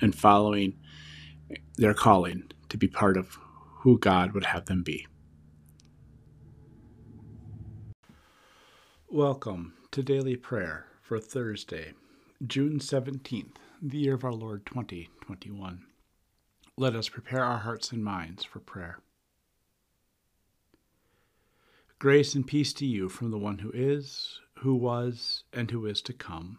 and following their calling to be part of who God would have them be. Welcome to Daily Prayer for Thursday, June 17th, the year of our Lord 2021. Let us prepare our hearts and minds for prayer. Grace and peace to you from the one who is, who was, and who is to come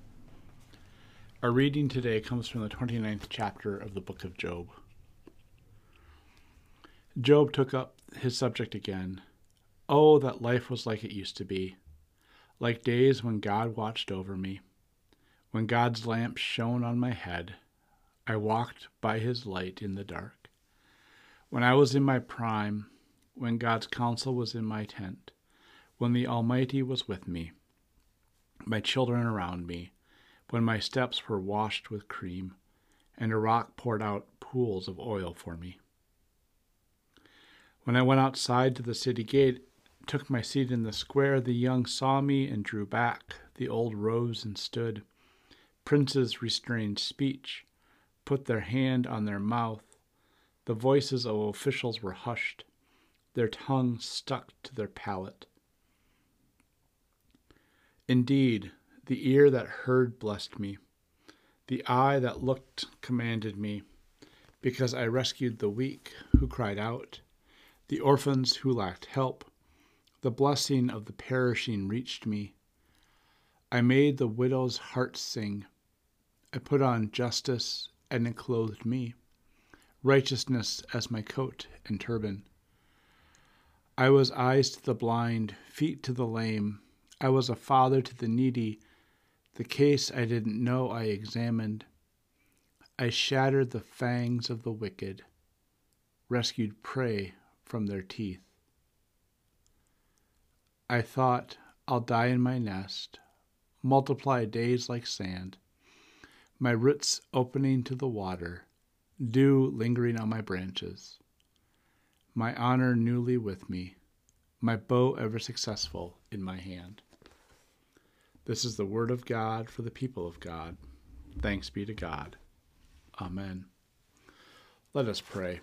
Our reading today comes from the 29th chapter of the book of Job. Job took up his subject again. Oh, that life was like it used to be, like days when God watched over me, when God's lamp shone on my head. I walked by his light in the dark. When I was in my prime, when God's counsel was in my tent, when the Almighty was with me, my children around me, when my steps were washed with cream, and a rock poured out pools of oil for me. When I went outside to the city gate, took my seat in the square, the young saw me and drew back, the old rose and stood. Princes restrained speech, put their hand on their mouth. The voices of officials were hushed, their tongues stuck to their palate. Indeed, the ear that heard blessed me. The eye that looked commanded me, because I rescued the weak who cried out, the orphans who lacked help. The blessing of the perishing reached me. I made the widow's heart sing. I put on justice, and it clothed me, righteousness as my coat and turban. I was eyes to the blind, feet to the lame. I was a father to the needy the case I didn't know I examined. I shattered the fangs of the wicked, rescued prey from their teeth. I thought, I'll die in my nest, multiply days like sand, my roots opening to the water, dew lingering on my branches, my honor newly with me, my bow ever successful in my hand. This is the word of God for the people of God. Thanks be to God. Amen. Let us pray.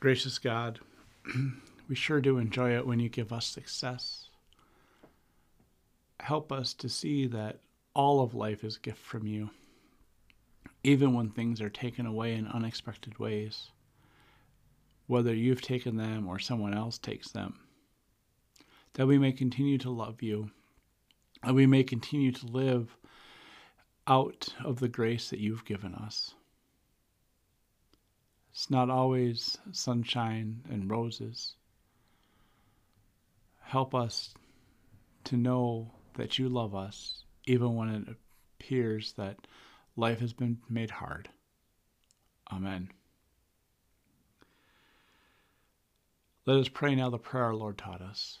Gracious God, we sure do enjoy it when you give us success. Help us to see that all of life is a gift from you, even when things are taken away in unexpected ways, whether you've taken them or someone else takes them that we may continue to love you, that we may continue to live out of the grace that you've given us. It's not always sunshine and roses. Help us to know that you love us, even when it appears that life has been made hard. Amen. Let us pray now the prayer our Lord taught us.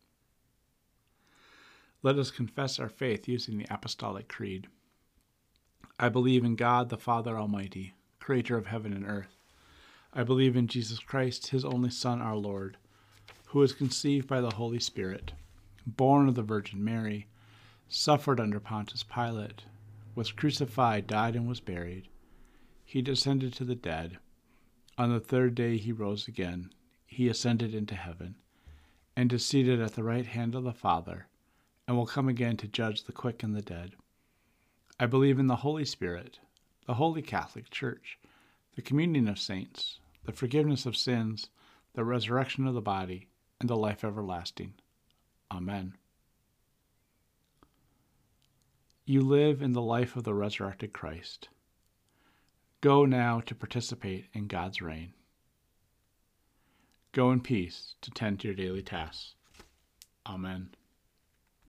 Let us confess our faith using the Apostolic Creed. I believe in God the Father Almighty, creator of heaven and earth. I believe in Jesus Christ, his only Son, our Lord, who was conceived by the Holy Spirit, born of the Virgin Mary, suffered under Pontius Pilate, was crucified, died, and was buried. He descended to the dead. On the third day he rose again. He ascended into heaven, and is seated at the right hand of the Father, and will come again to judge the quick and the dead. I believe in the Holy Spirit, the Holy Catholic Church, the communion of saints, the forgiveness of sins, the resurrection of the body, and the life everlasting. Amen. You live in the life of the resurrected Christ. Go now to participate in God's reign. Go in peace to tend to your daily tasks. Amen.